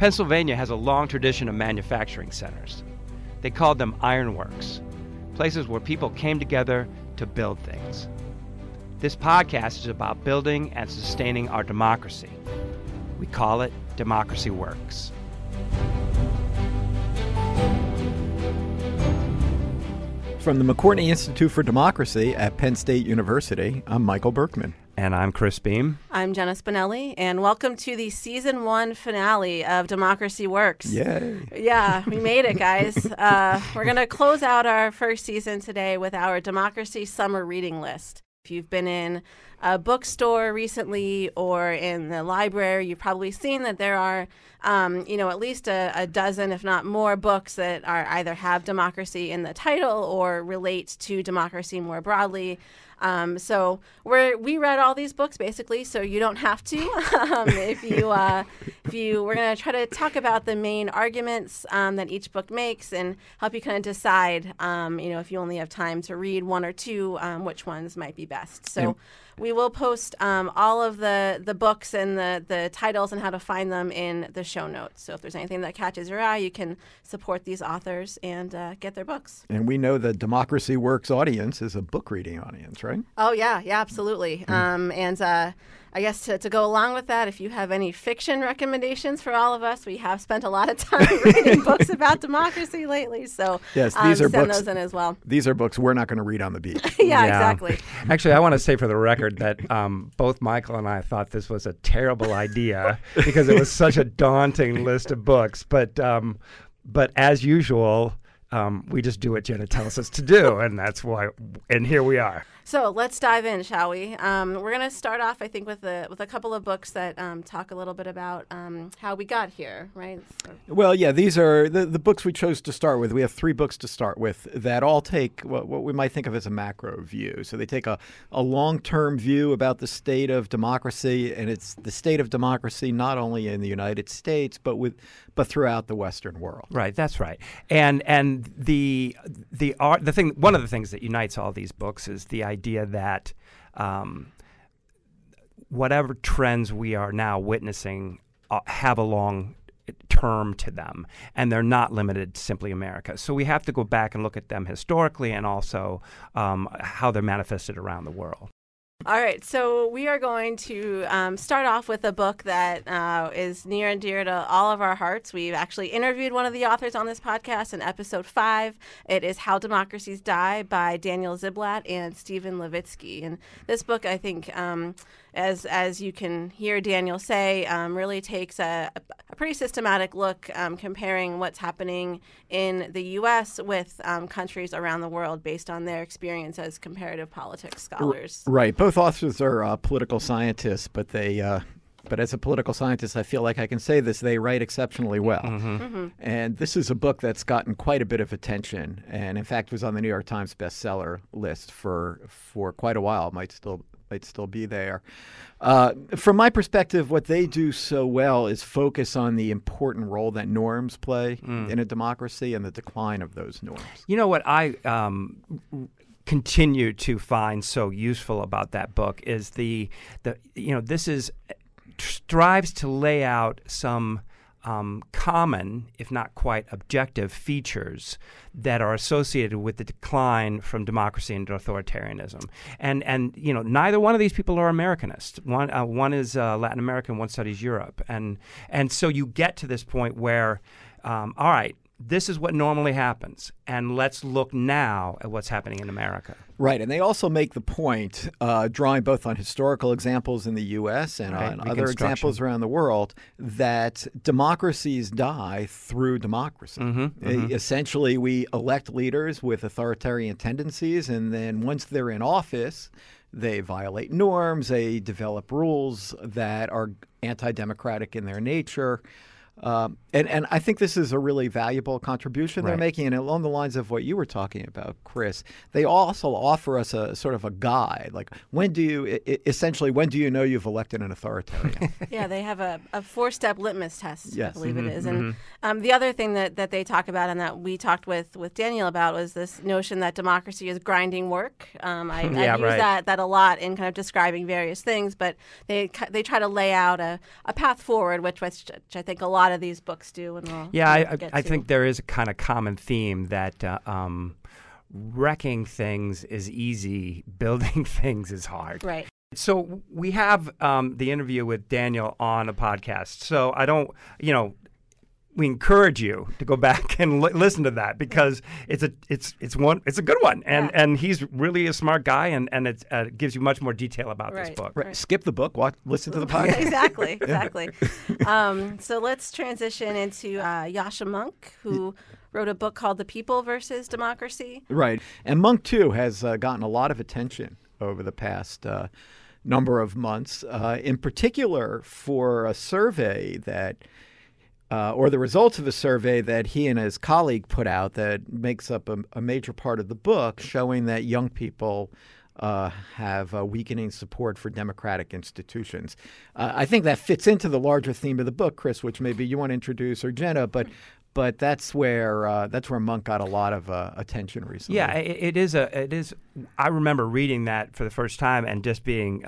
Pennsylvania has a long tradition of manufacturing centers. They called them ironworks, places where people came together to build things. This podcast is about building and sustaining our democracy. We call it Democracy Works. From the McCourtney Institute for Democracy at Penn State University, I'm Michael Berkman. And I'm Chris Beam. I'm Jenna Spinelli, and welcome to the season one finale of Democracy Works. Yay. Yeah, we made it, guys. uh, we're going to close out our first season today with our Democracy Summer Reading List. If you've been in a bookstore recently or in the library, you've probably seen that there are, um, you know, at least a, a, dozen, if not more, books that are either have democracy in the title or relate to democracy more broadly. Um, so we we read all these books basically, so you don't have to. um, if you uh, if you we're gonna try to talk about the main arguments um, that each book makes and help you kind of decide, um, you know, if you only have time to read one or two, um, which ones might be best. So. We will post um, all of the, the books and the, the titles and how to find them in the show notes. So if there's anything that catches your eye, you can support these authors and uh, get their books. And we know the Democracy Works audience is a book reading audience, right? Oh, yeah, yeah, absolutely. Mm. Um, and uh, I guess to, to go along with that, if you have any fiction recommendations for all of us, we have spent a lot of time reading books about democracy lately. So yes, these um, are send books, those in as well. These are books we're not going to read on the beach. yeah, yeah, exactly. Actually, I want to say for the record that um, both Michael and I thought this was a terrible idea because it was such a daunting list of books. But um, but as usual. Um, we just do what Jenna tells us to do, and that's why. And here we are. So let's dive in, shall we? Um, we're going to start off, I think, with a with a couple of books that um, talk a little bit about um, how we got here, right? So. Well, yeah, these are the, the books we chose to start with. We have three books to start with that all take what, what we might think of as a macro view. So they take a, a long term view about the state of democracy, and it's the state of democracy not only in the United States but with but throughout the Western world. Right, that's right. And and the the art the thing one of the things that unites all these books is the idea that um, whatever trends we are now witnessing uh, have a long term to them, and they're not limited to simply America. So we have to go back and look at them historically and also um, how they're manifested around the world. All right, so we are going to um, start off with a book that uh, is near and dear to all of our hearts. We've actually interviewed one of the authors on this podcast in episode five. It is How Democracies Die by Daniel Ziblatt and Steven Levitsky. And this book, I think, um, as as you can hear Daniel say, um, really takes a, a, pretty systematic look um, comparing what's happening in the U.S. with um, countries around the world based on their experience as comparative politics scholars. Right. Both authors are uh, political scientists, but they. Uh, but as a political scientist, I feel like I can say this: they write exceptionally well. Mm-hmm. Mm-hmm. And this is a book that's gotten quite a bit of attention, and in fact was on the New York Times bestseller list for for quite a while. Might still might still be there. Uh, from my perspective, what they do so well is focus on the important role that norms play mm. in a democracy and the decline of those norms. You know what I um, continue to find so useful about that book is the the you know this is strives to lay out some um, common, if not quite objective, features that are associated with the decline from democracy into authoritarianism. And and you know neither one of these people are Americanists. One uh, one is uh, Latin American, one studies Europe, and and so you get to this point where, um, all right, this is what normally happens, and let's look now at what's happening in America. Right, and they also make the point, uh, drawing both on historical examples in the U.S. and right, on other examples around the world, that democracies die through democracy. Mm-hmm, mm-hmm. Essentially, we elect leaders with authoritarian tendencies, and then once they're in office, they violate norms, they develop rules that are anti democratic in their nature. Um, and, and I think this is a really valuable contribution right. they're making. And along the lines of what you were talking about, Chris, they also offer us a sort of a guide. Like, when do you, essentially, when do you know you've elected an authoritarian? yeah, they have a, a four step litmus test, yes. I believe mm-hmm, it is. And mm-hmm. um, the other thing that, that they talk about and that we talked with, with Daniel about was this notion that democracy is grinding work. Um, I, yeah, I use right. that, that a lot in kind of describing various things, but they, they try to lay out a, a path forward, which, which I think a lot lot of these books do. And we'll yeah, I, I think there is a kind of common theme that uh, um, wrecking things is easy, building things is hard. Right. So we have um, the interview with Daniel on a podcast. So I don't, you know, we encourage you to go back and li- listen to that because it's a it's it's one it's a good one and yeah. and he's really a smart guy and and it uh, gives you much more detail about right. this book. Right. Skip the book, watch, listen to the podcast. exactly, exactly. um, so let's transition into uh, Yascha Mounk, who wrote a book called The People versus Democracy. Right, and Mounk too has uh, gotten a lot of attention over the past uh, number of months, uh, in particular for a survey that. Uh, or the results of a survey that he and his colleague put out that makes up a, a major part of the book, showing that young people uh, have weakening support for democratic institutions. Uh, I think that fits into the larger theme of the book, Chris, which maybe you want to introduce or Jenna, but but that's where uh, that's where Mounk got a lot of uh, attention recently. Yeah, it, it is a it is. I remember reading that for the first time and just being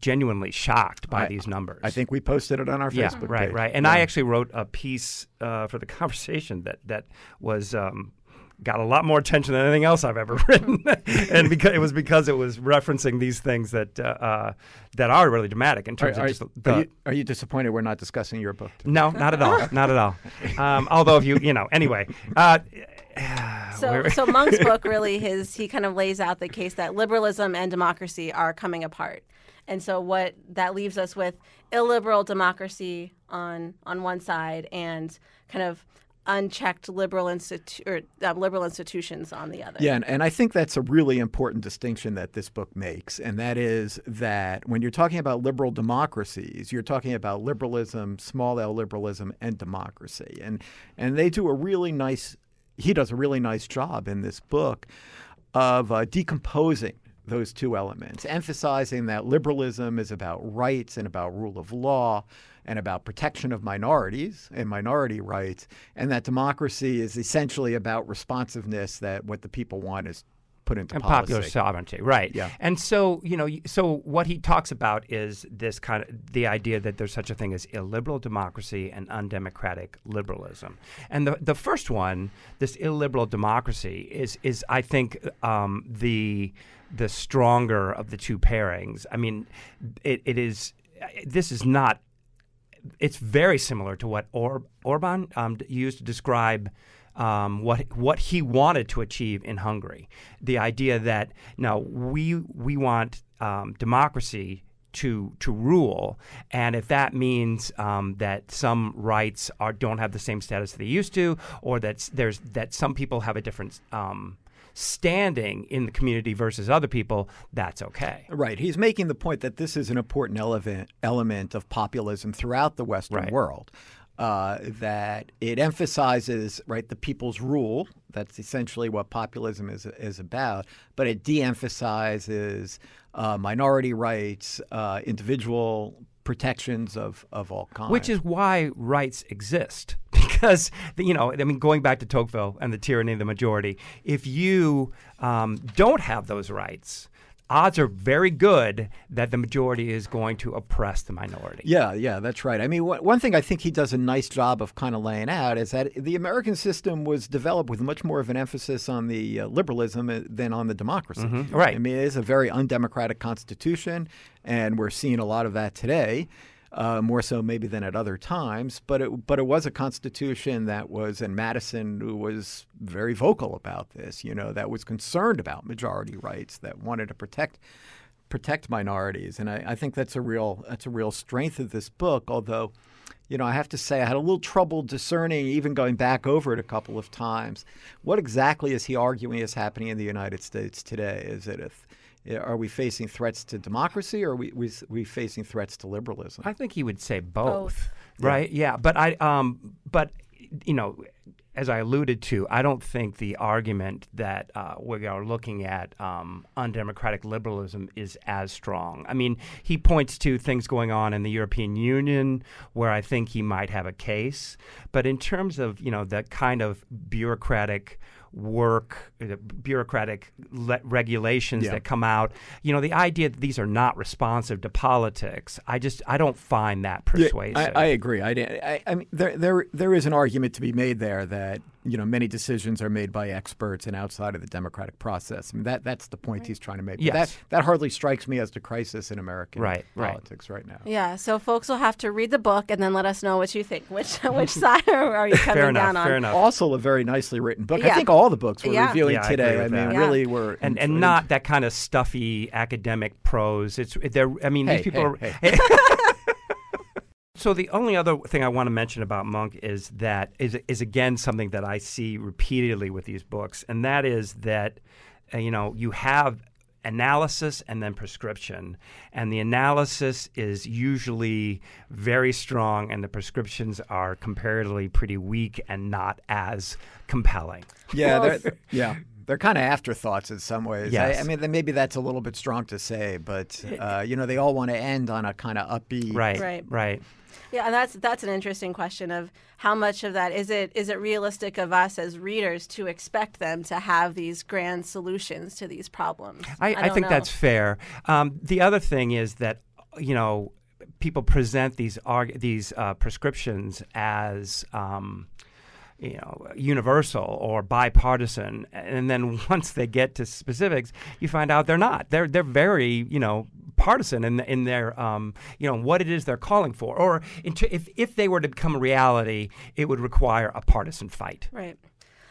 genuinely shocked by I, these numbers. I think we posted it on our yeah, Facebook right, page. right. And yeah. I actually wrote a piece uh, for the conversation that that was. Um, got a lot more attention than anything else I've ever written, and because it was because it was referencing these things that uh, uh, that are really dramatic in terms are, of just. The, are, you, are, you, disappointed we're not discussing your book? Today? No, not at all, not at all. Um, although if you you know anyway. Uh, so, so Mounk's book really his he kind of lays out the case that liberalism and democracy are coming apart, and so what that leaves us with illiberal democracy on on one side and kind of unchecked liberal institu- or, uh, liberal institutions on the other. Yeah, and, and I think that's a really important distinction that this book makes, and that is that when you're talking about liberal democracies, you're talking about liberalism, small L liberalism, and democracy, and and they do a really nice. He does a really nice job in this book of uh, decomposing those two elements, emphasizing that liberalism is about rights and about rule of law and about protection of minorities and minority rights, and that democracy is essentially about responsiveness that what the people want is put into and policy. popular sovereignty, right? Yeah. And so you know, so what he talks about is this kind of the idea that there's such a thing as illiberal democracy and undemocratic liberalism. And the the first one, this illiberal democracy, is is I think um, the the stronger of the two pairings. I mean, it, it is. This is not it's very similar to what or- Orban um, used to describe um, what what he wanted to achieve in Hungary. The idea that no, we we want um, democracy to to rule, and if that means um, that some rights are don't have the same status they used to, or that there's that some people have a different um, standing in the community versus other people, that's okay. Right. He's making the point that this is an important element element of populism throughout the Western right. world. Uh, that it emphasizes right the people's rule. That's essentially what populism is is about. But it de-emphasizes uh, minority rights, uh, individual protections of, of all kinds. Which is why rights exist. Because, you know, I mean, going back to Tocqueville and the tyranny of the majority, if you um, don't have those rights, odds are very good that the majority is going to oppress the minority. Yeah, yeah, that's right. I mean, wh- one thing I think he does a nice job of kind of laying out is that the American system was developed with much more of an emphasis on the uh, liberalism uh, than on the democracy. Mm-hmm. Right. I mean, it is a very undemocratic constitution, and we're seeing a lot of that today uh, more so maybe than at other times. But it, but it was a constitution that was, and Madison was very vocal about this. You know, that was concerned about majority rights, that wanted to protect protect minorities, and I, I think that's a real that's a real strength of this book. Although. You know, I have to say, I had a little trouble discerning, even going back over it a couple of times. What exactly is he arguing is happening in the United States today? Is it a are we facing threats to democracy or are we, we, we facing threats to liberalism? I think he would say both, both. right? Yeah. yeah, but I um but you know, as I alluded to, I don't think the argument that uh, we are looking at um, undemocratic liberalism is as strong. I mean, he points to things going on in the European Union where I think he might have a case, but in terms of you know the kind of bureaucratic work, the bureaucratic le- regulations yeah. that come out. You know, the idea that these are not responsive to politics. I just I don't find that persuasive. Yeah, I, I, agree. I, I, I mean, there there there is an argument to be made there that you know many decisions are made by experts and outside of the democratic process. I mean, that that's the point right. he's trying to make. Yes. that that hardly strikes me as the crisis in American right, politics right. right now. Yeah, so folks will have to read the book and then let us know what you think. Which which side are you coming fair down on? Fair enough. Also, a very nicely written book. Yeah. I think all the books we're yeah. reviewing yeah, today. I, I mean, that. really were and and not that kind of stuffy academic prose. It's there. I mean, hey, these people hey, are. Hey. So the only other thing I want to mention about Mounk is that is is again something that I see repeatedly with these books, and that is that uh, you know you have analysis and then prescription, and the analysis is usually very strong, and the prescriptions are comparatively pretty weak and not as compelling. Yeah, well, yeah they're kind of afterthoughts in some ways. Yes. I, I, mean, maybe that's a little bit strong to say, but uh, you know, they all want to end on a kind of upbeat. Right. Right. Right. Yeah, and that's that's an interesting question of how much of that is it is it realistic of us as readers to expect them to have these grand solutions to these problems? I, I, I think know. that's fair. Um, the other thing is that you know people present these arg- these uh, prescriptions as. Um, you know, universal or bipartisan, and then once they get to specifics, you find out they're not. They're they're very you know partisan in, in their, um, you know, what it is they're calling for. Or if, if they were to become a reality, it would require a partisan fight. Right.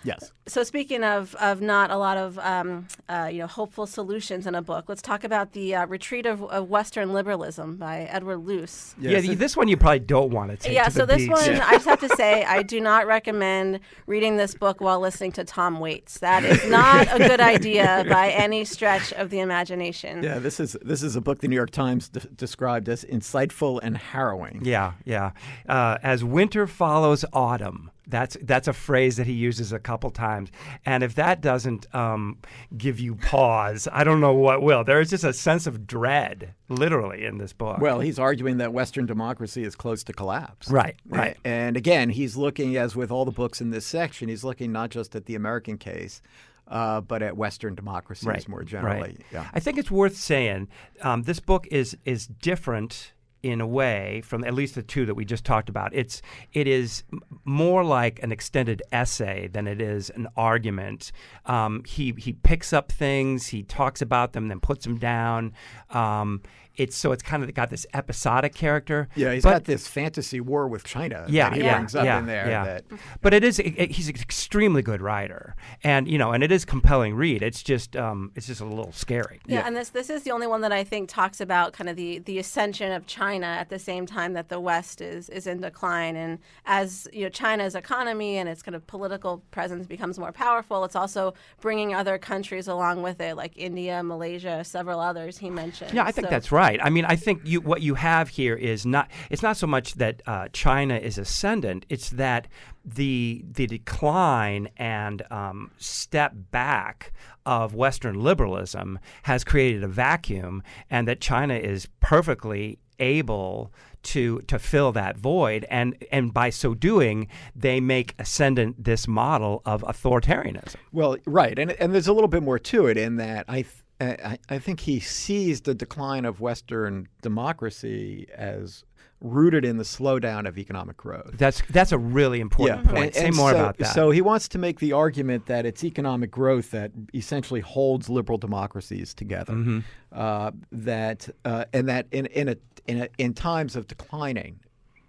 Yes. So speaking of, of not a lot of um, uh, you know hopeful solutions in a book, let's talk about the uh, Retreat of, of, Western Liberalism by Edward Luce. Yes. Yeah, this one you probably don't want to take. Yeah, to so this beach. one I just have to say I do not recommend reading this book while listening to Tom Waits. That is not a good idea by any stretch of the imagination. Yeah, this is this is a book the New York Times de- described as insightful and harrowing. Yeah, yeah. Uh, as winter follows autumn. That's that's a phrase that he uses a couple times, and if that doesn't um, give you pause, I don't know what will. There is just a sense of dread, literally, in this book. Well, he's arguing that Western democracy is close to collapse. Right, right. And, again, he's looking, as with all the books in this section, he's looking not just at the American case. Uh, but at Western democracies right, more generally. Right. Yeah. I think it's worth saying um, this book is is different in a way from at least the two that we just talked about. It's it is more like an extended essay than it is an argument. Um, he he picks up things, he talks about them, then puts them down. Um, it's so it's kind of got this episodic character. Yeah, he's but, got this fantasy war with China. Yeah, he yeah, brings up yeah, in there. Yeah. That, but it is it, it, he's an extremely good writer, and you know, and it is compelling read. It's just um, it's just a little scary. Yeah, yeah, and this this is the only one that I think talks about kind of the the ascension of China at the same time that the West is is in decline, and as you know, China's economy and its kind of political presence becomes more powerful, it's also bringing other countries along with it, like India, Malaysia, several others he mentioned. Yeah, I think so, that's right right. I mean, I think you what you have here is not it's not so much that uh, China is ascendant; it's that the the decline and um, step back of Western liberalism has created a vacuum, and that China is perfectly able to to fill that void. And and by so doing they make ascendant this model of authoritarianism. Well right. And and there's a little bit more to it in that i th- I, I think he sees the decline of Western democracy as rooted in the slowdown of economic growth. That's that's a really important yeah. point. And, Say and more so, about that. So he wants to make the argument that it's economic growth that essentially holds liberal democracies together. Mm-hmm. Uh, that uh, and that in in a, in, a, in times of declining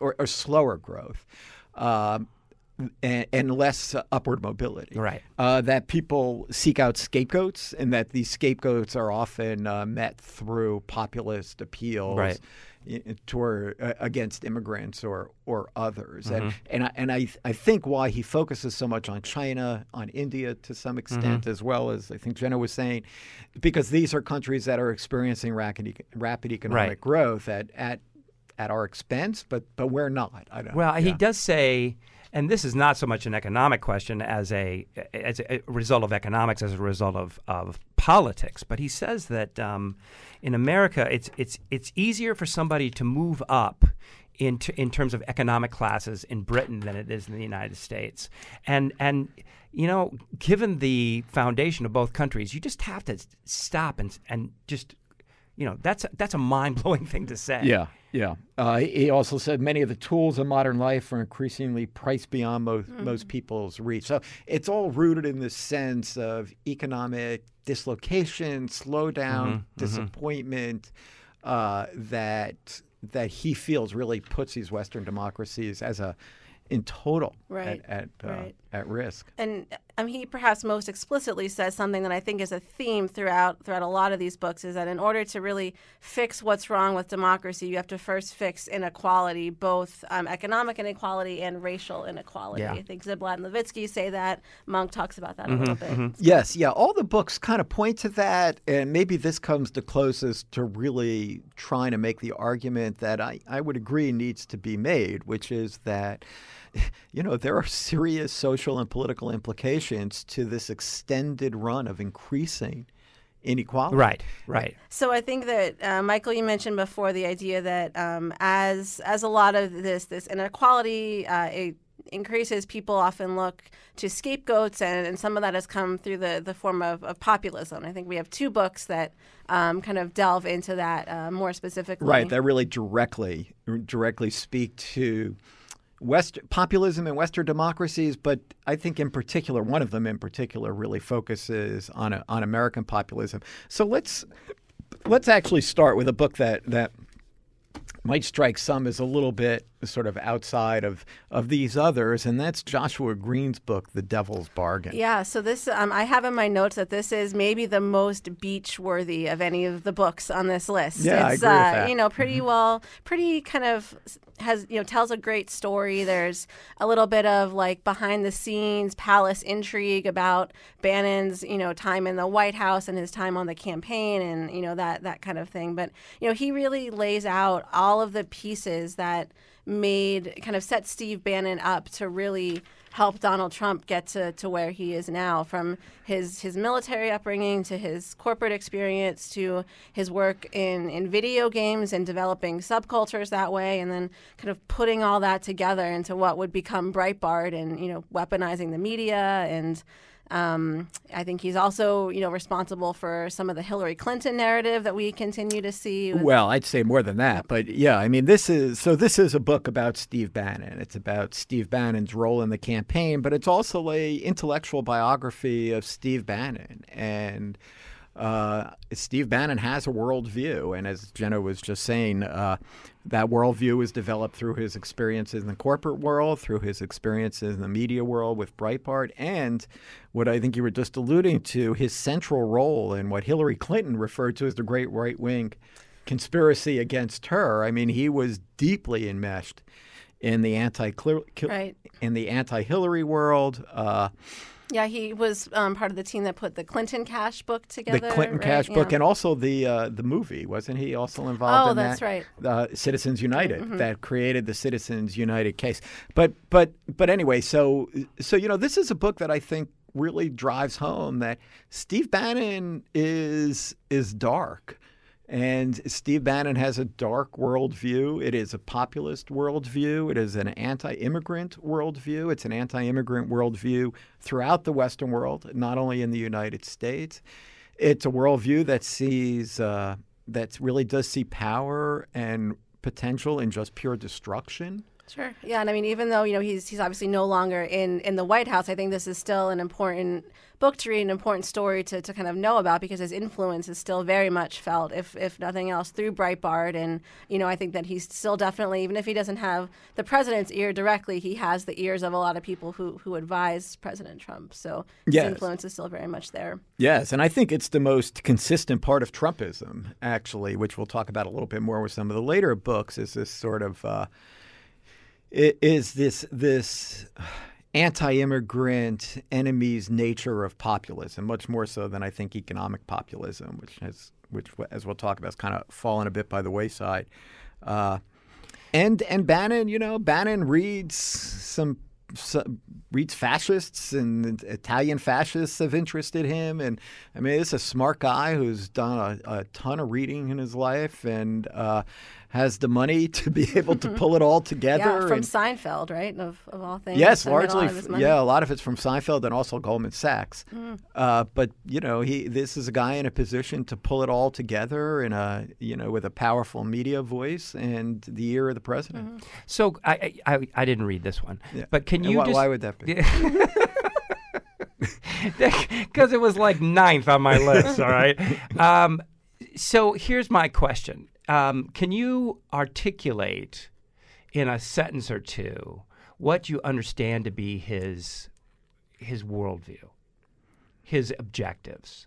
or, or slower growth. Uh, and, and less uh, upward mobility. Right. Uh, that people seek out scapegoats, and that these scapegoats are often uh, met through populist appeals. Right. Toward uh, against immigrants or or others, mm-hmm. and and I, and I I think why he focuses so much on China, on India to some extent, mm-hmm. as well as I think Jenna was saying, because these are countries that are experiencing rapid rapid economic right. growth at at at our expense, but but we're not. I don't. Well, yeah. he does say and this is not so much an economic question as a as a result of economics, as a result of, of politics. But he says that um, in America, it's it's it's easier for somebody to move up in t- in terms of economic classes in Britain than it is in the United States, and and you know, given the foundation of both countries, you just have to stop and and just you know that's that's a mind blowing thing to say. Yeah, yeah. Uh, he also said many of the tools of modern life are increasingly priced beyond most mm-hmm. most people's reach. So it's all rooted in this sense of economic dislocation, slowdown, mm-hmm, mm-hmm. disappointment mm-hmm. uh, that that he feels really puts these Western democracies as a in total right. at at, uh, right. At risk. And um, he perhaps most explicitly says something that I think is a theme throughout throughout a lot of these books is that in order to really fix what's wrong with democracy, you have to first fix inequality, both um, economic inequality and racial inequality. Yeah. I think Ziblatt and Levitsky say that. Mounk talks about that mm-hmm, a little bit. Mm-hmm. Yes, yeah. All the books kind of point to that, and maybe this comes the closest to really trying to make the argument that I, I would agree needs to be made, which is that you know, there are serious social and political implications to this extended run of increasing inequality. Right, right. So I think that uh, Michael, you mentioned before the idea that um, as as a lot of this this inequality uh, it increases, people often look to scapegoats, and, and some of that has come through the the form of, of populism. I think we have two books that um, kind of delve into that uh, more specifically. Right, that really directly directly speak to West populism in Western democracies, but I think in particular, one of them in particular, really focuses on a, on American populism. So let's let's actually start with a book that that might strike some as a little bit sort of outside of, of these others, and that's Joshua Green's book, The Devil's Bargain. Yeah, so this, um, I have in my notes that this is maybe the most beach worthy of any of the books on this list. Yeah, it's, I agree uh, with that. You know, pretty mm-hmm. well, pretty kind of has, you know, tells a great story. There's a little bit of like behind the scenes palace intrigue about Bannon's, you know, time in the White House and his time on the campaign and, you know, that, that kind of thing. But, you know, he really lays out all of the pieces that made kind of set Steve Bannon up to really help Donald Trump get to, to where he is now from his his military upbringing to his corporate experience to his work in, in video games and developing subcultures that way and then kind of putting all that together into what would become Breitbart and you know weaponizing the media and um, I think he's also, you know, responsible for some of the Hillary Clinton narrative that we continue to see. Well, I'd say more than that, but yeah, I mean, this is so. This is a book about Steve Bannon. It's about Steve Bannon's role in the campaign, but it's also a intellectual biography of Steve Bannon and uh, Steve Bannon has a worldview, and as Jenna was just saying, uh, that worldview was developed through his experiences in the corporate world, through his experiences in the media world with Breitbart, and what I think you were just alluding to, his central role in what Hillary Clinton referred to as the great right wing conspiracy against her. I mean, he was deeply enmeshed in the anti right. in the anti Hillary world. Uh, yeah, he was um, part of the team that put the Clinton Cash book together. The Clinton right? Cash yeah. book, and also the uh, the movie, wasn't he also involved oh, in that? That's right. Uh, Citizens United mm-hmm. that created the Citizens United case. But but but anyway, so so you know, this is a book that I think really drives home that Steve Bannon is is dark. And Steve Bannon has a dark worldview. It is a populist worldview. It is an anti immigrant worldview. It's an anti immigrant worldview throughout the Western world, not only in the United States. It's a worldview that sees, uh, that really does see power and potential in just pure destruction. Sure. Yeah, and I mean, even though you know he's he's obviously no longer in in the White House, I think this is still an important book to read, an important story to, to kind of know about because his influence is still very much felt, if if nothing else, through Breitbart. And you know, I think that he's still definitely, even if he doesn't have the president's ear directly, he has the ears of a lot of people who who advise President Trump. So his yes. influence is still very much there. Yes, and I think it's the most consistent part of Trumpism, actually, which we'll talk about a little bit more with some of the later books. Is this sort of uh, is this this anti-immigrant enemies nature of populism, much more so than I think economic populism, which has which as we'll talk about, has kind of fallen a bit by the wayside. Uh, and and Bannon, you know, Bannon reads some reads fascists and Italian fascists have interested him. And I mean, this is a smart guy who's done a, a ton of reading in his life. And uh, has the money to be able to pull it all together. yeah, from and, Seinfeld, right? Of, of all things. Yes, largely. A yeah, a lot of it's from Seinfeld and also Goldman Sachs. Mm. Uh, but you know, he this is a guy in a position to pull it all together in a you know with a powerful media voice and the ear of the president. Mm-hmm. So I, I I didn't read this one, yeah. but can you? Why, just, why would that be? Because it was like ninth on my list. all right. Um, so here's my question: um, Can you articulate in a sentence or two what you understand to be his his worldview, his objectives?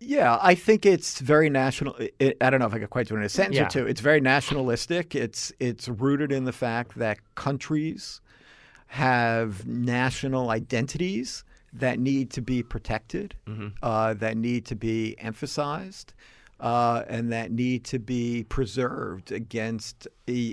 Yeah, I think it's very national. It, I don't know if I could quite do it in a sentence yeah. or two. It's very nationalistic. It's it's rooted in the fact that countries have national identities that need to be protected, mm-hmm. uh, that need to be emphasized uh, and that need to be preserved against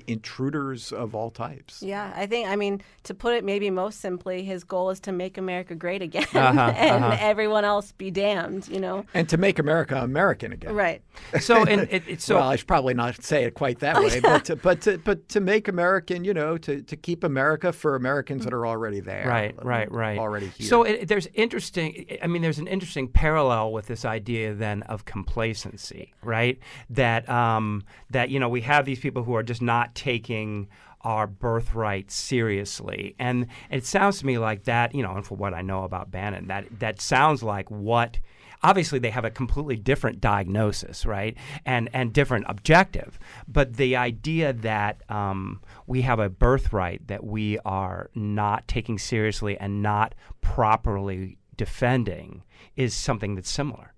intruders of all types. Yeah, I think, I mean, to put it maybe most simply, his goal is to make America great again uh-huh, and uh-huh. everyone else be damned, you know? And to make America American again. Right. So, and it, it's so. well, I should probably not say it quite that way, but, to, but, to, but to make American, you know, to, to keep America for Americans that are already there. Right, right, right. Already here. So it, there's interesting, I mean, there's an interesting parallel with this idea then of complacency right? That um, that you know we have these people who are just not taking our birthright seriously, and it sounds to me like that. You know, and for what I know about Bannon, that that sounds like what obviously they have a completely different diagnosis, right, and and different objective. But the idea that um, we have a birthright that we are not taking seriously and not properly defending is something that's similar.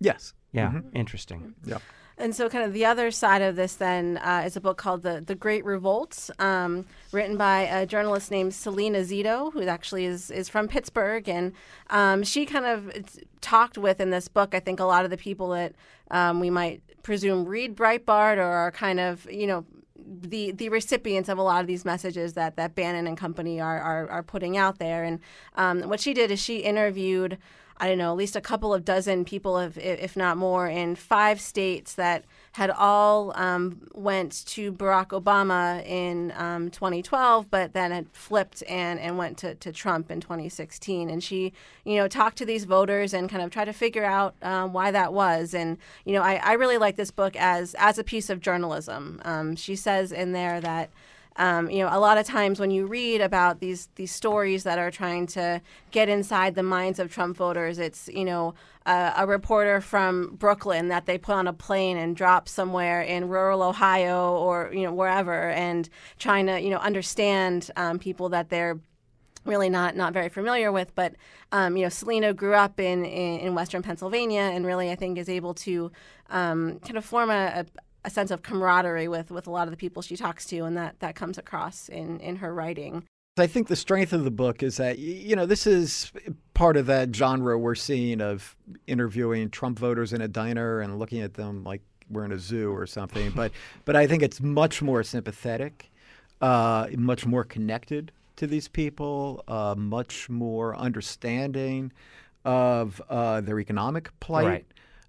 Yes. Yeah, mm-hmm. interesting. Yeah. And so, kind of the other side of this then uh, is a book called The The Great Revolt, um, written by a journalist named Salena Zito, who actually is is from Pittsburgh, and um, she kind of talked with in this book. I think a lot of the people that um, we might presume read Breitbart or are kind of you know the the recipients of a lot of these messages that that Bannon and company are are, are putting out there. And um, what she did is she interviewed. I don't know, at least a couple of dozen people, if, not more, in five states that had all um, went to Barack Obama in um, 2012, but then had flipped and, and went to, to Trump in 2016. And she, you know, talked to these voters and kind of tried to figure out um, why that was. And, you know, I, I really like this book as, as a piece of journalism. Um, she says in there that um, you know, a lot of times when you read about these these stories that are trying to get inside the minds of Trump voters, it's you know a, a reporter from Brooklyn that they put on a plane and drop somewhere in rural Ohio or you know wherever, and trying to you know understand um, people that they're really not not very familiar with. But um, you know, Salena grew up in, in, in Western Pennsylvania, and really, I think, is able to um, kind of form a, a, a sense of camaraderie with with a lot of the people she talks to, and that that comes across in in her writing. I think the strength of the book is that you know this is part of that genre we're seeing of interviewing Trump voters in a diner and looking at them like we're in a zoo or something. but but I think it's much more sympathetic, uh, much more connected to these people, uh, much more understanding of uh, their economic plight. Right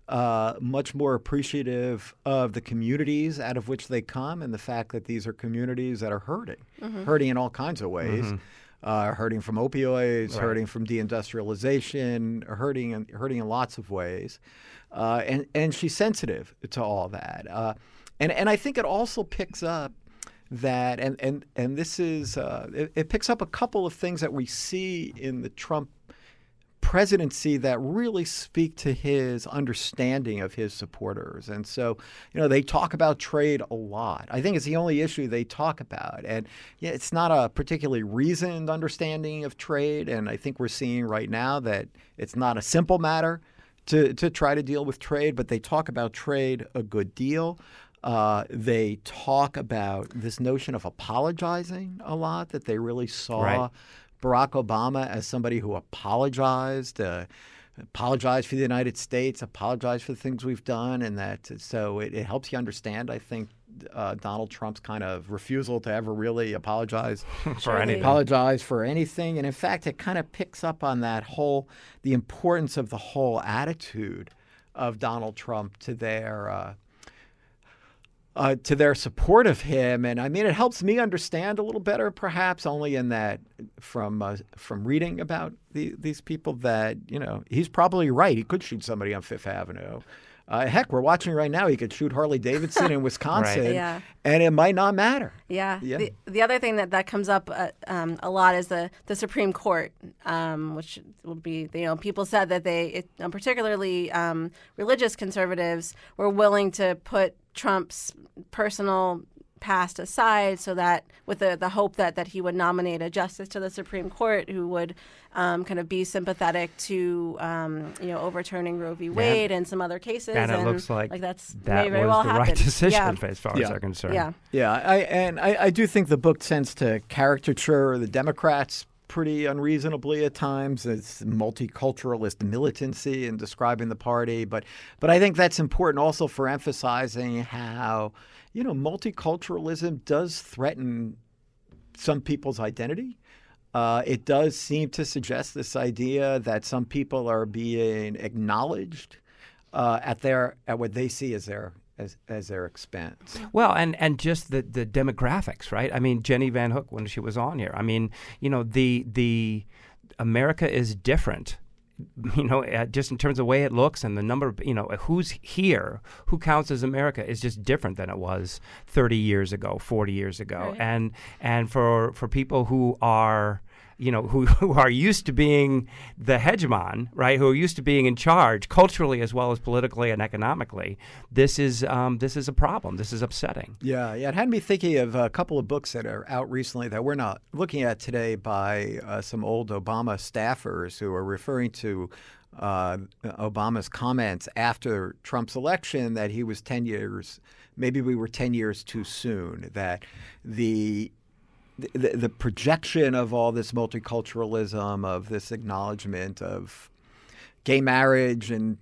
uh, much more appreciative of the communities out of which they come and the fact that these are communities that are hurting, mm-hmm. hurting in all kinds of ways. Mm-hmm. Uh, hurting from opioids, right. hurting from deindustrialization, hurting in, hurting in lots of ways, uh, and and she's sensitive to all that, uh, and and I think it also picks up that and and and this is uh, it, it, picks up a couple of things that we see in the Trump presidency that really speak to his understanding of his supporters. And so, you know, they talk about trade a lot. I think it's the only issue they talk about. And yeah, it's not a particularly reasoned understanding of trade. And I think we're seeing right now that it's not a simple matter to, to try to deal with trade, but they talk about trade a good deal. Uh, they talk about this notion of apologizing a lot, that they really saw right. Barack Obama as somebody who apologized, uh, apologized for the United States, apologized for the things we've done, and that so it, it helps you understand. I think uh, Donald Trump's kind of refusal to ever really apologize for anything. Apologize for anything, and in fact, it kind of picks up on that whole the importance of the whole attitude of Donald Trump to their. Uh, uh, to their support of him. And I mean, it helps me understand a little better, perhaps, only in that from uh, from reading about the, these people that you know he's probably right. He could shoot somebody on Fifth Avenue. Uh, heck, we're watching right now. He could shoot Harley Davidson in Wisconsin, right. yeah. and it might not matter. Yeah. yeah. The, the other thing that, that comes up uh, um, a lot is the, the Supreme Court, um, which would be, you know, people said that they, it, particularly um, religious conservatives, were willing to put Trump's personal past aside so that with the, the hope that, that he would nominate a justice to the Supreme Court who would um, kind of be sympathetic to um, you know overturning Roe v. Wade and, and some other cases. And, and, it looks like, like that's that very was well the happen. right decision yeah. as far yeah. as they're concerned. Yeah, yeah. I, and I, I do think the book tends to caricature the Democrats pretty unreasonably at times. It's multiculturalist militancy in describing the party, but but I think that's important also for emphasizing how you know multiculturalism does threaten some people's identity. Uh, it does seem to suggest this idea that some people are being acknowledged uh, at their at what they see as their as, as their expense. Well, and and just the the demographics, right? I mean, Jenny Van Hook when she was on here. I mean, you know, the the America is different. You know, uh, just in terms of the way it looks and the number of, you know, who's here, who counts as America is just different than it was 30 years ago, 40 years ago. Right. And and for for people who are you know, who, who are used to being the hegemon, right? Who are used to being in charge culturally as well as politically and economically. This is um, this is a problem. This is upsetting. Yeah, yeah. It had me thinking of a couple of books that are out recently that we're not looking at today by uh, some old Obama staffers who are referring to uh, Obama's comments after Trump's election that he was 10 years, maybe we were 10 years too soon, that the the, the projection of all this multiculturalism, of this acknowledgement of gay marriage and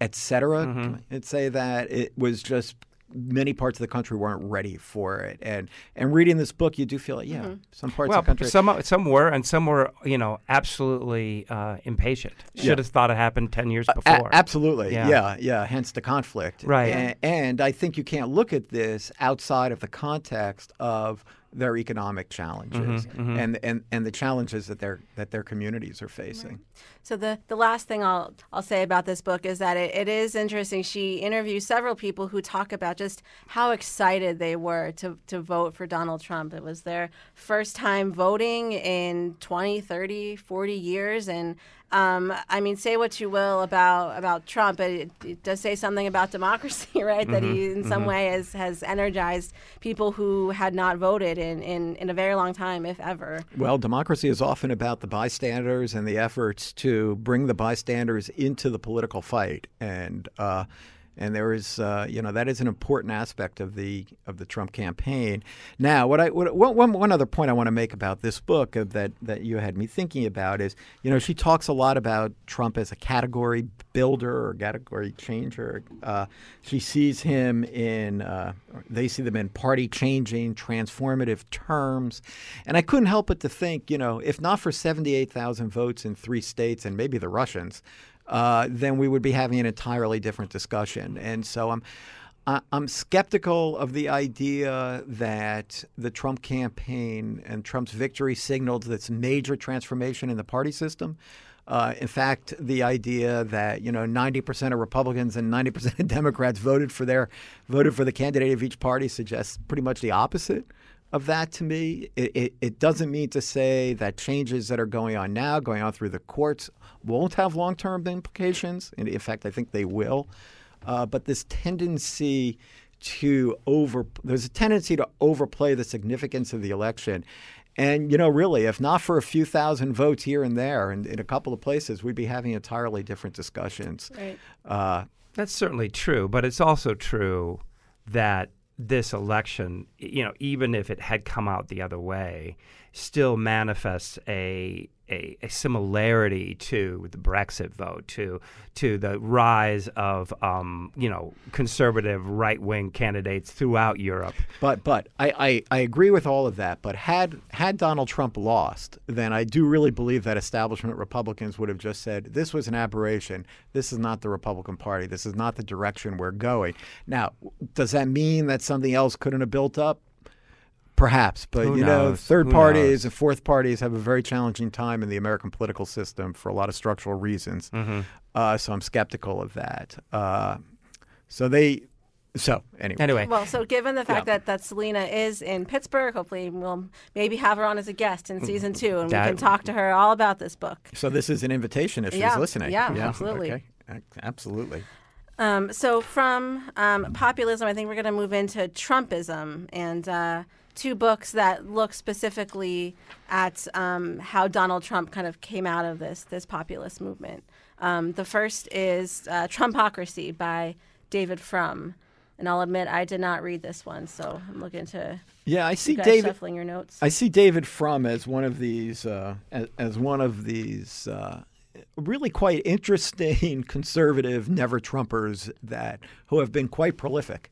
et cetera, mm-hmm. I'd say that it was just many parts of the country weren't ready for it. And and reading this book, you do feel like, yeah, mm-hmm. some parts well, of the country. Some some were, and some were, you know, absolutely uh, impatient. Should yeah. have thought it happened ten years before. Uh, absolutely, yeah. yeah, yeah. Hence the conflict, right? And, and I think you can't look at this outside of the context of their economic challenges mm-hmm, mm-hmm. and and and the challenges that their that their communities are facing. Right. So the the last thing I'll I'll say about this book is that it, it is interesting. She interviews several people who talk about just how excited they were to to vote for Donald Trump. It was their first time voting in 20, 30, 40 years and um, I mean, say what you will about about Trump, but it, it does say something about democracy, right? Mm-hmm, that he, in mm-hmm. some way, has has energized people who had not voted in, in in a very long time, if ever. Well, democracy is often about the bystanders and the efforts to bring the bystanders into the political fight, and. Uh, and there is, uh, you know, that is an important aspect of the of the Trump campaign. Now, what I what, one, one other point I want to make about this book that that you had me thinking about is, you know, she talks a lot about Trump as a category builder or category changer. Uh, she sees him in, uh, they see them in party changing, transformative terms, and I couldn't help but to think, you know, if not for seventy eight thousand votes in three states and maybe the Russians uh, then we would be having an entirely different discussion. And so I'm. I'm skeptical of the idea that the Trump campaign and Trump's victory signaled this major transformation in the party system. Uh, in fact, the idea that you know 90% of Republicans and 90% of Democrats voted for their voted for the candidate of each party suggests pretty much the opposite of that to me. It, it, it, doesn't mean to say that changes that are going on now, going on through the courts, won't have long term implications. And in fact, I think they will. Uh, but this tendency to over there's a tendency to overplay the significance of the election. And, you know, really, if not for a few thousand votes here and there and in a couple of places, we'd be having entirely different discussions. Right. Uh, That's certainly true. But it's also true that this election, you know, even if it had come out the other way, still manifests a a, a, similarity to the Brexit vote, to to the rise of um, you know conservative right wing candidates throughout Europe. But but I, I, I, agree with all of that. But had had Donald Trump lost, then I do really believe that establishment Republicans would have just said this was an aberration. This is not the Republican Party. This is not the direction we're going. Now, does that mean that something else couldn't have built up? Perhaps, but Who you knows? know, third Who parties knows? and fourth parties have a very challenging time in the American political system for a lot of structural reasons. Mm-hmm. Uh, so I'm skeptical of that. Uh, so they, so anyway. Anyway, Well, so given the fact Yeah. that, that Salena is in Pittsburgh, hopefully we'll maybe have her on as a guest in season two, and That- we can talk to her all about this book. So this is an invitation if she's listening. yeah, yeah. absolutely. Okay. Absolutely. Um, so from um, populism, I think we're going to move into Trumpism and uh, two books that look specifically at um, how Donald Trump kind of came out of this this populist movement. Um, the first is uh, Trumpocracy by David Frum. And I'll admit I did not read this one, so I'm looking to Yeah, I see David. shuffling your notes. I see David Frum as one of these, uh, as, as one of these uh, really quite interesting conservative never Trumpers that who have been quite prolific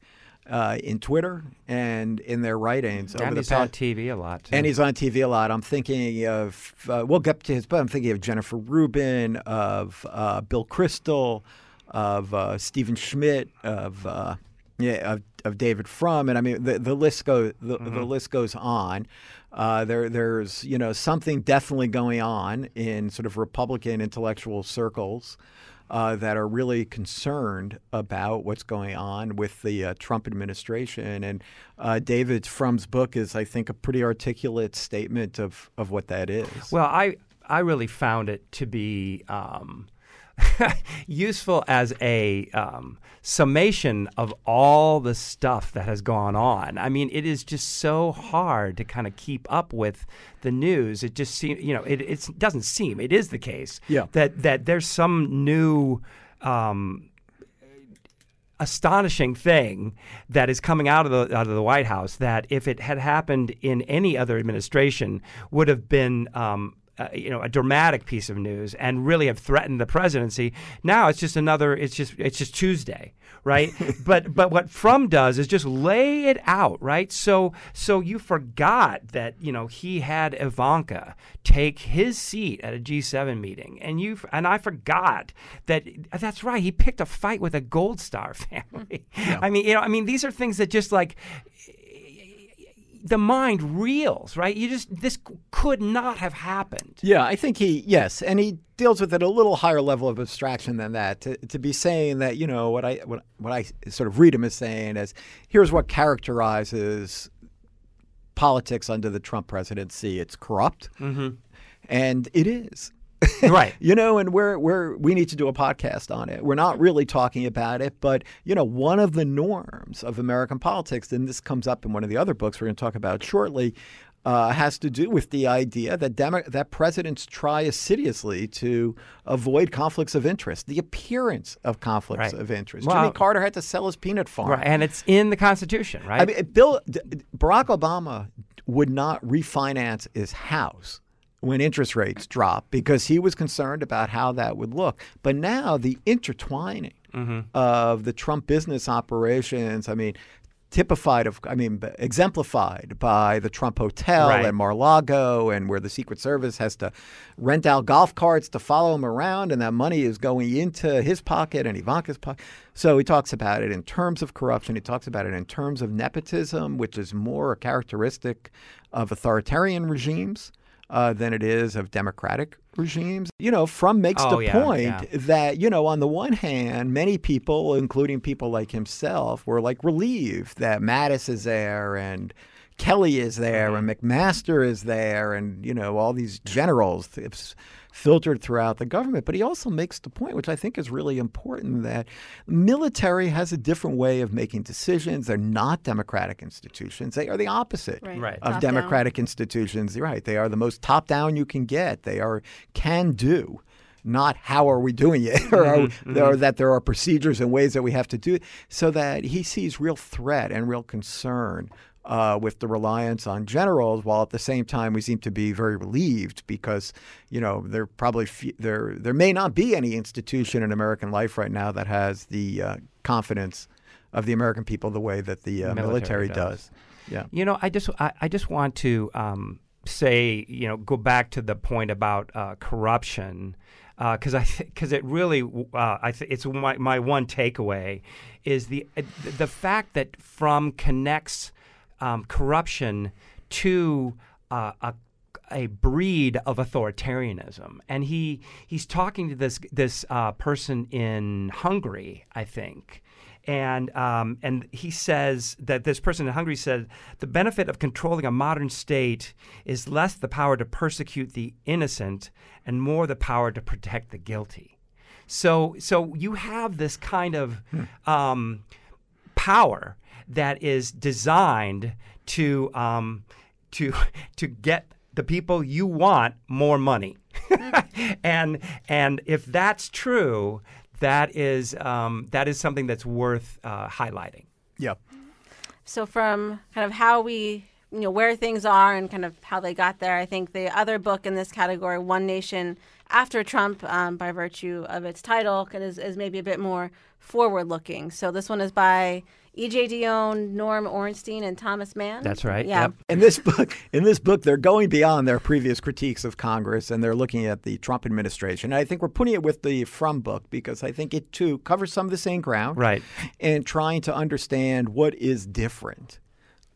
uh, in Twitter and in their writings over and the he's on. TV a lot. Too. And he's on TV a lot. I'm thinking of, uh, we'll get to his, but I'm thinking of Jennifer Rubin, of uh, Bill Kristol, of uh, Stephen Schmidt, of uh, yeah, of, of David Frum, and I mean the, the list goes the, the list goes on. Uh, there there's you know something definitely going on in sort of Republican intellectual circles. Uh, that are really concerned about what's going on with the uh, Trump administration. And uh, David Frum's book is, I think, a pretty articulate statement of, of what that is. Well, I I really found it to be um, useful as a um, summation of all the stuff that has gone on. I mean, it is just so hard to kind of keep up with the news. It just seems, you know, it it's, doesn't seem. It is the case Yeah. that that there's some new. Um, astonishing thing that is coming out of the out of the White House that if it had happened in any other administration would have been um, uh, you know a dramatic piece of news and really have threatened the presidency. Now it's just another. It's just it's just Tuesday, right? but but what Frum does is just lay it out, right? So so you forgot that you know he had Ivanka take his seat at a G7 meeting, and you and I forgot that that's right. He picked a fight with a Gold Star family. I mean, you know, I mean, these are things that just like the mind reels, right? You just this could not have happened. Yeah, I think he yes, and he deals with it a little higher level of abstraction than that. To, to be saying that you know what I what, what I sort of read him as saying is here's what characterizes politics under the Trump presidency. It's corrupt, mm-hmm. and it is. Right. you know, and we're we're we need to do a podcast on it. We're not really talking about it, but you know, one of the norms of American politics, and this comes up in one of the other books we're going to talk about shortly, uh, has to do with the idea that Demo- that presidents try assiduously to avoid conflicts of interest, the appearance of conflicts Right. of interest. Well- Jimmy Carter had to sell his peanut farm. Right, and it's in the Constitution, right? I mean, Bill Barack Obama would not refinance his house when interest rates drop because he was concerned about how that would look. But now the intertwining Mm-hmm. of the Trump business operations, I mean, typified of I mean exemplified by the Trump Hotel Right. and Mar-Lago and where the Secret Service has to rent out golf carts to follow him around and that money is going into his pocket and Ivanka's pocket. So he talks about it in terms of corruption. He talks about it in terms of nepotism, which is more a characteristic of authoritarian regimes uh, than it is of democratic regimes. You know, Frum makes Oh, the yeah, point yeah. that, you know, on the one hand, many people, including people like himself, were like relieved that Mattis is there and Kelly is there Mm-hmm. and McMaster is there and, you know, all these generals it's filtered throughout the government. But he also makes the point, which I think is really important, that military has a different way of making decisions. They're not democratic institutions. They are the opposite Right. Right. of Top down. democratic institutions. You're right. They are the most top down you can get. They are can do, not how are we doing it, or, are, Mm-hmm, or that there are procedures and ways that we have to do it. So that he sees real threat and real concern uh, with the reliance on generals, while at the same time we seem to be very relieved because you know there probably f- there there may not be any institution in American life right now that has the uh, confidence of the American people the way that the uh, military, military does. does. Yeah. You know, I just I, I just want to um, say you know go back to the point about uh, corruption because uh, I because th- it really uh, I th- it's my, my one takeaway is the uh, the fact that Frum connects um, corruption to uh, a a breed of authoritarianism, and he he's talking to this this uh, person in Hungary, I think, and um, and he says that this person in Hungary said the benefit of controlling a modern state is less the power to persecute the innocent and more the power to protect the guilty. So so you have this kind of hmm. um, power that is designed to um, to to get the people you want more money. And and if that's true, that is um, that is something that's worth uh, highlighting. Yeah. So from kind of how we you know where things are and kind of how they got there, I think the other book in this category, One Nation After Trump, um, by virtue of its title, is, is maybe a bit more forward looking. So this one is by E.J. Dionne, Norm Ornstein, and Thomas Mann. That's right. Yeah. Yep. In this book, in this book, they're going beyond their previous critiques of Congress, and they're looking at the Trump administration. And I think we're putting it with the Frum book because I think it too covers some of the same ground. Right. And trying to understand what is different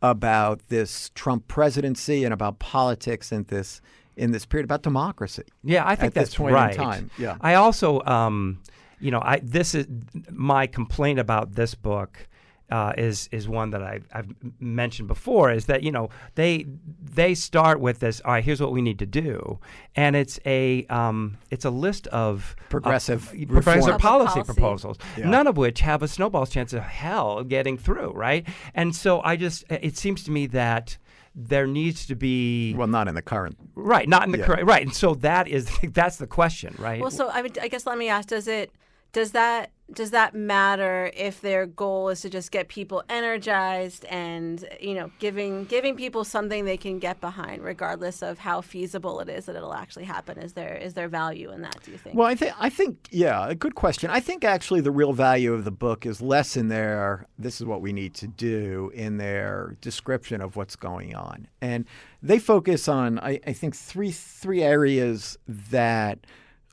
about this Trump presidency and about politics and this in this period about democracy. Yeah, I think that's right. time. Yeah. I also, um, you know, I this is my complaint about this book uh, is is one that I've, I've, mentioned before is that you know they they start with this all right here's what we need to do and it's a um, it's a list of progressive uh, progressive policy, policy, proposals yeah. none of which have a snowball's chance of hell getting through right and so I just it seems to me that there needs to be well not in the current right not in the yeah. current right and so that is that's the question right well so I mean I guess let me ask does it does that does that matter if their goal is to just get people energized and you know giving giving people something they can get behind regardless of how feasible it is that it'll actually happen? Is there is there value in that do you think? Well i think i think yeah a good question. I think actually the real value of the book is less in their this is what we need to do in their description of what's going on. And they focus on i, I think three three areas that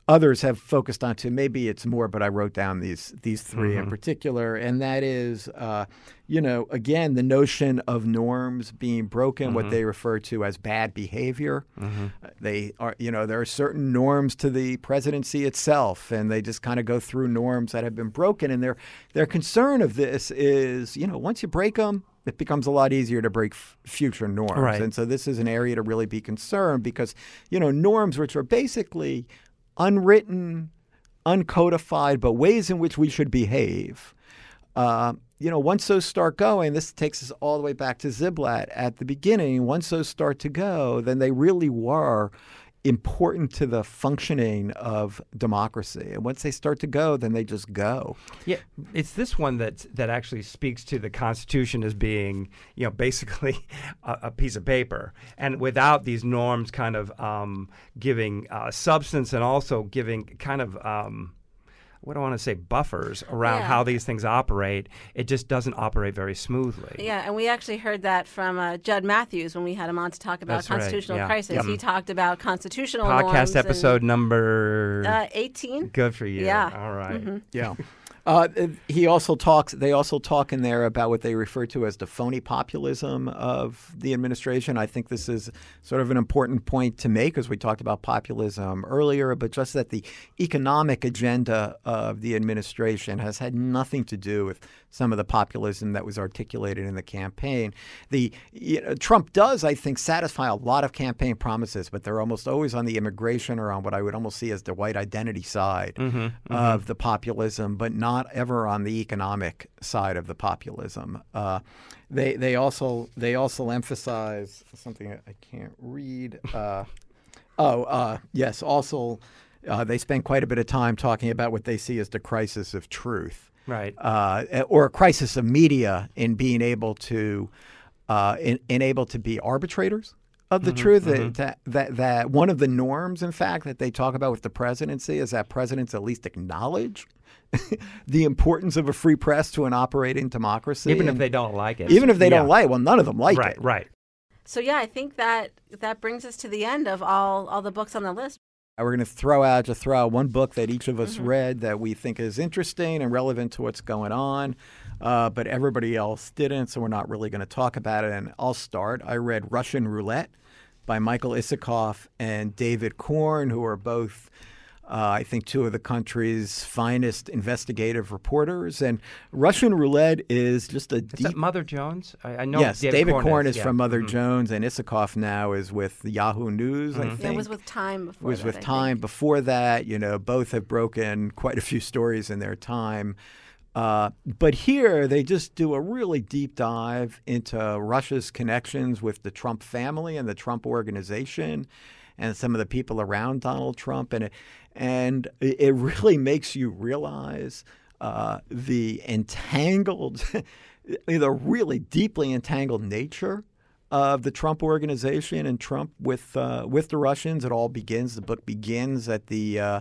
others have focused on too. Maybe it's more, but I wrote down these these 3 mm-hmm. in particular, and that is, uh, you know, again, the notion of norms being broken, mm-hmm. what they refer to as bad behavior. Mm-hmm. Uh, they are, you know, there are certain norms to the presidency itself, and they just kind of go through norms that have been broken, and their their concern of this is, you know, once you break them, it becomes a lot easier to break f- future norms. Right. And so this is an area to really be concerned because, you know, norms which are basically unwritten, uncodified, but ways in which we should behave. Uh, you know, once those start going, this takes us all the way back to Ziblatt at the beginning. Once those start to go, then they really were important to the functioning of democracy. And once they start to go, then they just go. Yeah, it's this one that that actually speaks to the Constitution as being, you know, basically a, a piece of paper, and without these norms, kind of um, giving uh, substance and also giving kind of. Um, what do I want to say, buffers around yeah. how these things operate, it just doesn't operate very smoothly. Yeah, and we actually heard that from uh, Jud Mathews when we had him on to talk about That's constitutional right. yeah. crisis. Yep. He talked about constitutional podcast episode number uh, 18. Good for you. Yeah. All right. mm-hmm. Yeah. Uh, he also talks. They also talk in there about what they refer to as the phony populism of the administration. I think this is sort of an important point to make, as we talked about populism earlier. But just that the economic agenda of the administration has had nothing to do with some of the populism that was articulated in the campaign. The you know, Trump does, I think, satisfy a lot of campaign promises, but they're almost always on the immigration or on what I would almost see as the white identity side mm-hmm, mm-hmm. of the populism, but not ever on the economic side of the populism. Uh, they they also they also emphasize something I can't read. Uh, oh uh, yes, also. Uh, they spend quite a bit of time talking about what they see as the crisis of truth right? Uh, or a crisis of media in being able to uh, and, and able to be arbitrators of the mm-hmm, truth mm-hmm. That, that that one of the norms in fact that they talk about with the presidency is that presidents at least acknowledge the importance of a free press to an operating democracy even if they don't like it even if they yeah. don't like it well none of them like right, it Right, right so yeah i think that that brings us to the end of all all the books on the list we're going to throw out to throw out one book that each of us mm-hmm. read that we think is interesting and relevant to what's going on uh, but everybody else didn't, so we're not really going to talk about it. And I'll start. I read Russian Roulette by Michael Isikoff and David Corn, who are both. Uh, I think two of the country's finest investigative reporters. And Russian Roulette is just a is deep. Mother Jones? I, I know. Yes, David, David Corn, Corn is, is, from Mother mm-hmm. Jones, and Isikoff now is with Yahoo News. Mm-hmm. I think yeah, it was with Time before. Was that, with Time before that. You know, both have broken quite a few stories in their time. Uh, but here they just do a really deep dive into Russia's connections with the Trump family and the Trump organization and some of the people around Donald Trump. And it, and it really makes you realize uh, the entangled, the really deeply entangled nature of the Trump organization and Trump with uh, with the Russians. It all begins. The book begins at the uh,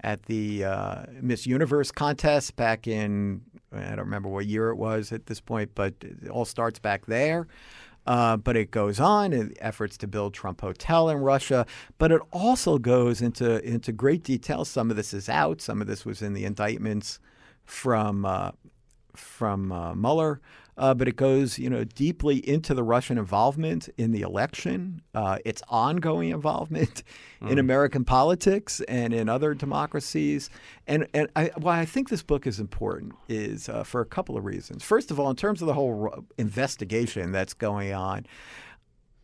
at the uh, Miss Universe contest back in, I don't remember what year it was at this point, but it all starts back there. Uh, but it goes on in efforts to build Trump Hotel in Russia. But it also goes into into great detail. Some of this is out. Some of this was in the indictments from uh, from uh, Mueller uh, but it goes, you know, deeply into the Russian involvement in the election, uh, its ongoing involvement mm. in American politics and in other democracies. And and I, why I think this book is important is uh, for a couple of reasons. First of all, in terms of the whole investigation that's going on,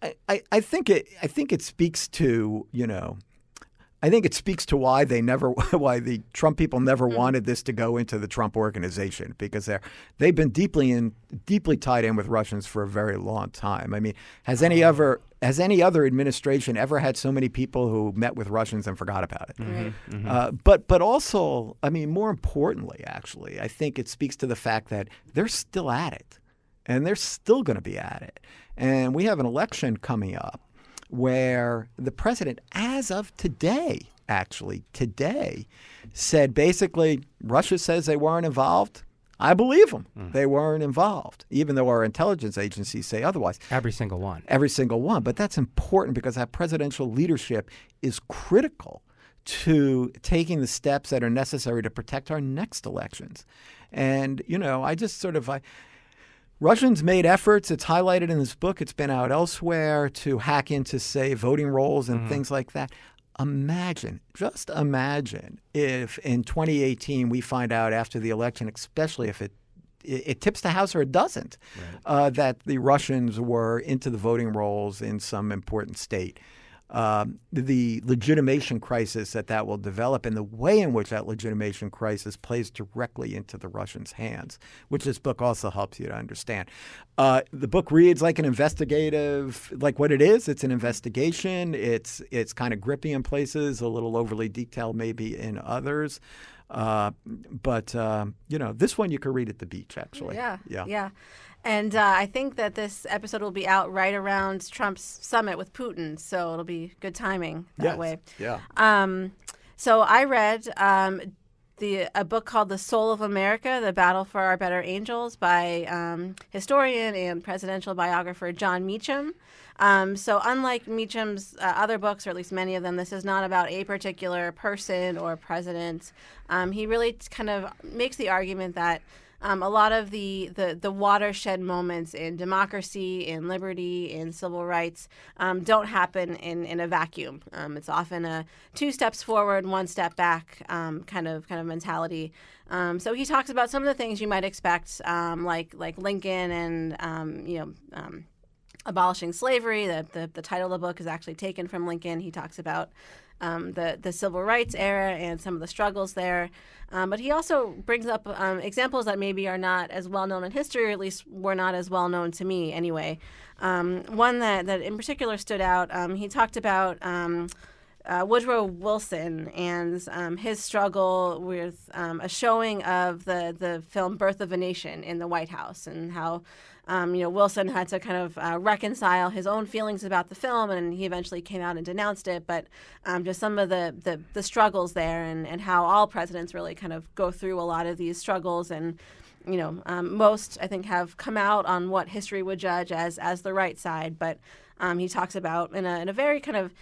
I, I, I think it I think it speaks to you know I think it speaks to why they never, why the Trump people never mm-hmm. wanted this to go into the Trump organization because they're they've been deeply in, deeply tied in with Russians for a very long time. I mean, has any ever has any other administration ever had so many people who met with Russians and forgot about it? Mm-hmm. Mm-hmm. Uh, but but also, I mean, more importantly, actually, I think it speaks to the fact that they're still at it, and they're still going to be at it. And we have an election coming up where the president, as of today, actually today, said basically Russia says they weren't involved. I believe them. Mm. They weren't involved, even though our intelligence agencies say otherwise. Every single one. Every single one. But that's important because that presidential leadership is critical to taking the steps that are necessary to protect our next elections. And, you know, I just sort of. I, Russians made efforts, it's highlighted in this book, it's been out elsewhere, to hack into, say, voting rolls and mm-hmm. things like that. Imagine, just imagine if in 2018 we find out after the election, especially if it it, tips the House or it doesn't, right. uh, that the Russians were into the voting rolls in some important state um, the legitimation crisis that that will develop and the way in which that legitimation crisis plays directly into the Russians' hands, which this book also helps you to understand. Uh, the book reads like an investigative, like what it is. It's an investigation. It's it's kind of grippy in places, a little overly detailed maybe in others. Uh, but uh, you know, this one you could read at the beach. Actually, yeah, yeah, yeah. And uh, I think that this episode will be out right around Trump's summit with Putin, so it'll be good timing that yes. way. Yeah. Um, so I read um, the a book called "The Soul of America: The Battle for Our Better Angels" by um, historian and presidential biographer Jon Meacham. Um, so, unlike Meacham's uh, other books, or at least many of them, this is not about a particular person or president. Um, he really kind of makes the argument that um, a lot of the, the, the watershed moments in democracy, in liberty, in civil rights um, don't happen in, in a vacuum. Um, it's often a two steps forward, one step back um, kind of kind of mentality. Um, so he talks about some of the things you might expect, um, like like Lincoln and you know abolishing slavery. The, the, the title of the book is actually taken from Lincoln. He talks about um, the the civil rights era and some of the struggles there. Um, but he also brings up um, examples that maybe are not as well known in history, or at least were not as well known to me anyway. Um, one that, that in particular stood out, um, he talked about. Um, uh, Woodrow Wilson and his struggle with a showing of the, the film Birth of a Nation in the White House and how um, you know, Wilson had to kind of uh, reconcile his own feelings about the film, and he eventually came out and denounced it. But um, just some of the, the, the struggles there, and, and how all presidents really kind of go through a lot of these struggles, and you know, um, most I think have come out on what history would judge as as the right side. But um, he talks about in a in a very kind of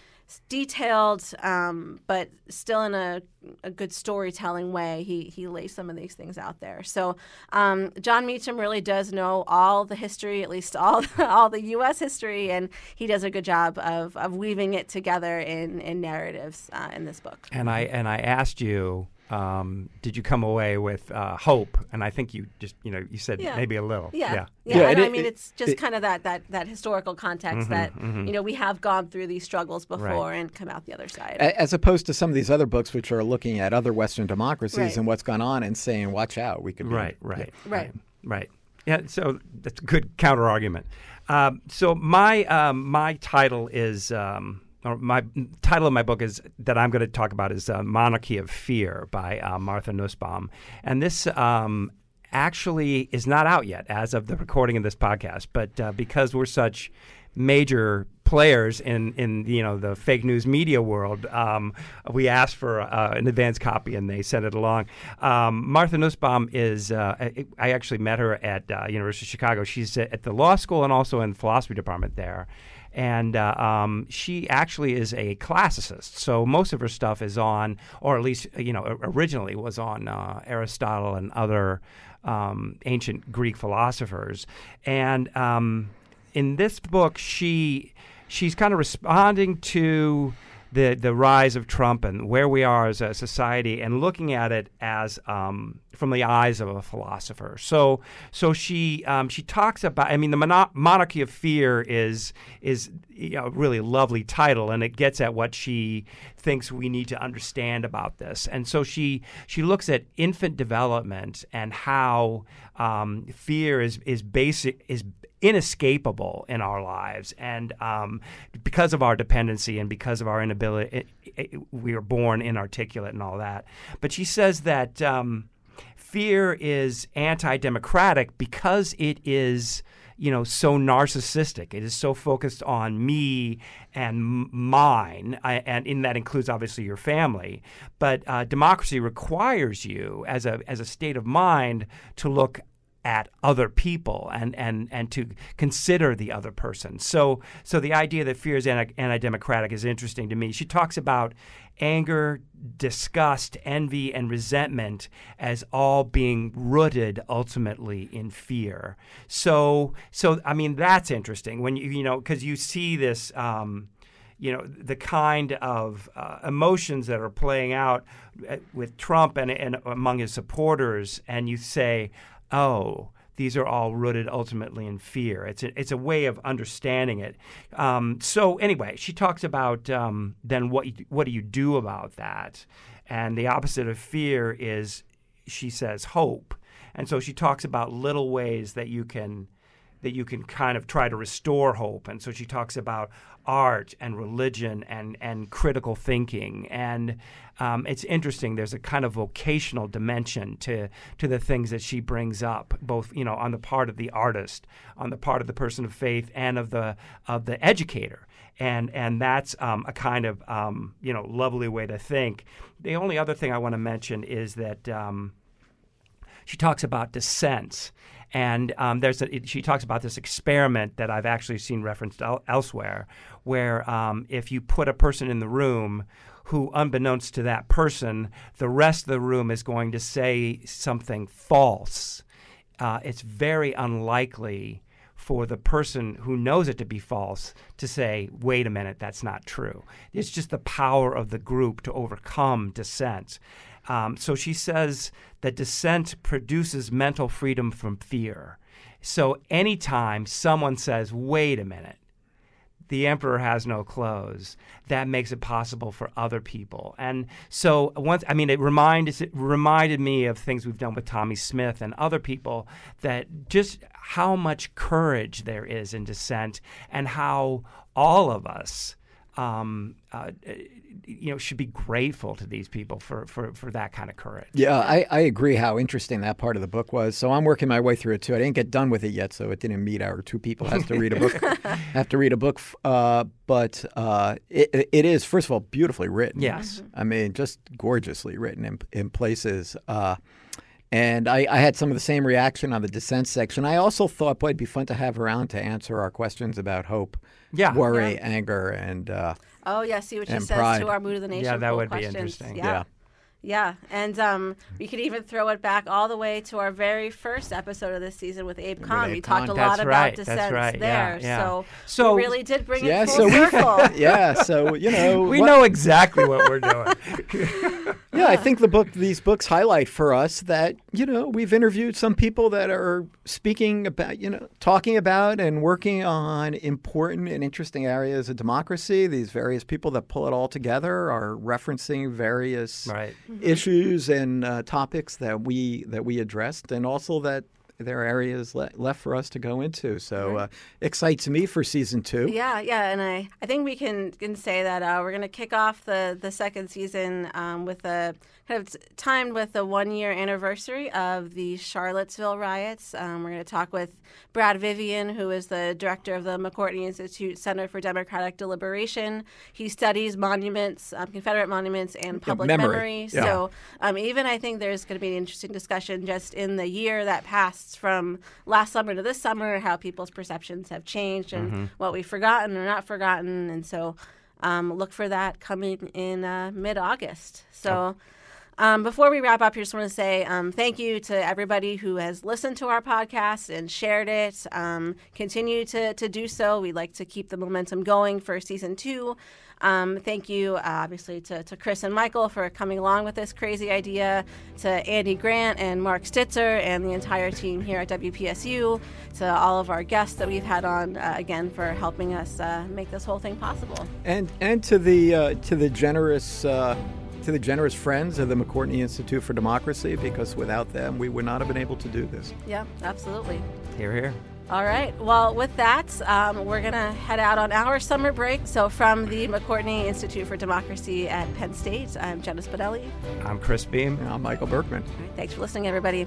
detailed, um, but still in a, a, good storytelling way. He he lays some of these things out there. So um, Jon Meacham really does know all the history, at least all all the U.S. history, and he does a good job of, of weaving it together in in narratives uh, in this book. And I and I asked you um, did you come away with uh, hope? And I think you just, you know, you said yeah. maybe a little. Yeah, yeah, yeah. yeah and it, I mean, it, it's just it, kind of that that that historical context mm-hmm, that mm-hmm. you know we have gone through these struggles before right. and come out the other side. As opposed to some of these other books, which are looking at other Western democracies right. and what's gone on and saying, "Watch out, we could." Be, right, right, right, right. Yeah. So that's a good counter argument. Um, so my um, my title is. Um, or my title of my book is that I'm going to talk about is uh, Monarchy of Fear by uh, Martha Nussbaum, and this um, actually is not out yet as of the recording of this podcast. But uh, because we're such major players in in you know the fake news media world, um, we asked for uh, an advance copy and they sent it along. Um, Martha Nussbaum is uh, I actually met her at uh, University of Chicago. She's at the law school and also in the philosophy department there and uh, um, she actually is a classicist. So most of her stuff is on, or at least you know, originally was on uh, Aristotle and other um, ancient Greek philosophers. And um, in this book, she she's kind of responding to the the rise of Trump and where we are as a society, and looking at it as um, from the eyes of a philosopher. So so she um, she talks about. I mean, the mono- monarchy of fear is is you know, a really lovely title, and it gets at what she thinks we need to understand about this. And so she she looks at infant development and how um, fear is is basic is inescapable in our lives. And um, because of our dependency and because of our inability, it, it, we are born inarticulate and all that. But she says that um, fear is anti democratic because it is you know so narcissistic it is so focused on me and mine I, and in that includes obviously your family but uh, democracy requires you as a as a state of mind to look at other people and, and, and to consider the other person. So, so the idea that fear is anti democratic is interesting to me. She talks about anger, disgust, envy, and resentment as all being rooted ultimately in fear. So, so I mean, that's interesting when you, you know, because you see this. Um, you know the kind of uh, emotions that are playing out uh, with Trump and, and among his supporters, and you say, oh, these are all rooted ultimately in fear. It's a, it's a way of understanding it. Um, so anyway, she talks about um, then what you, what do you do about that? And the opposite of fear is, she says, hope. And so she talks about little ways that you can that you can kind of try to restore hope. And so she talks about art and religion and, and critical thinking. And um, it's interesting. There's a kind of vocational dimension to, to the things that she brings up, both you know on the part of the artist, on the part of the person of faith, and of the of the educator. And and that's um, a kind of um, you know lovely way to think. The only other thing I want to mention is that um, she talks about dissents and um, there's a, she talks about this experiment that I've actually seen referenced el- elsewhere, where um, if you put a person in the room who, unbeknownst to that person, the rest of the room is going to say something false, uh, it's very unlikely for the person who knows it to be false to say, wait a minute, that's not true. It's just the power of the group to overcome dissent. Um, so she says that dissent produces mental freedom from fear. So anytime someone says, wait a minute, the emperor has no clothes, that makes it possible for other people. And so once I mean it reminded it reminded me of things we've done with Tommie Smith and other people that just how much courage there is in dissent and how all of us um, uh, you know, should be grateful to these people for, for, for that kind of courage. Yeah, I, I agree how interesting that part of the book was. So I'm working my way through it too. I didn't get done with it yet, so it didn't meet our two people has to read a book. have to read a book, uh, but uh, it, it is first of all beautifully written. Yes, I mean just gorgeously written in, in places. Uh, and I, I, had some of the same reaction on the dissent section. I also thought, boy, it'd be fun to have her on to answer our questions about hope, yeah. worry, yeah. anger, and uh, oh yeah, see what she says pride. to our mood of the nation. Yeah, that would questions. be interesting. yeah. yeah. Yeah, and um, we could even throw it back all the way to our very first episode of this season with Abe Kahn. We talked a lot That's about right. dissents right. there, Yeah, yeah. so So- we really did bring yeah, it full so we, circle. yeah, so you know, we what- know exactly what we're doing. Yeah, I think the book, these books highlight for us that you know we've interviewed some people that are speaking about, you know, talking about and working on important and interesting areas of democracy. These various people that pull it all together are referencing various right. Issues and uh, topics that we that we addressed, and also that there are areas le- left for us to go into. So uh, excites me for season two. Yeah, yeah, and I, I think we can can say that uh, we're going to kick off the the second season um, with a kind of timed with the one year anniversary of the Charlottesville riots. Um, we're going to talk with Brad Vivian, who is the director of the McCourtney Institute Center for Democratic Deliberation. He studies monuments, um, Confederate monuments, and public memory. Yeah. So um, even I think there's going to be an interesting discussion just in the year that passed from last summer to this summer, how people's perceptions have changed and what we've forgotten or not forgotten. And so um, look for that coming in uh, mid August. So. Um, before we wrap up, I just want to say um, thank you to everybody who has listened to our podcast and shared it. Um, continue to, to do so. We'd like to keep the momentum going for season two. Um, thank you, uh, obviously, to, to Chris and Michael for coming along with this crazy idea, to Andy Grant and Mark Stitzer and the entire team here at WPSU, to all of our guests that we've had on, uh, again, for helping us uh, make this whole thing possible. and and to the uh, to the generous uh, to the generous friends of the McCourtney Institute for Democracy, because without them, we would not have been able to do this. Yeah, absolutely. Here, here. All right. Well, with that, um, we're going to head out on our summer break. So, from the McCourtney Institute for Democracy at Penn State, I'm Jenna Spinelli. I'm Chris Beem. And I'm Michael Berkman. All right, thanks for listening, everybody.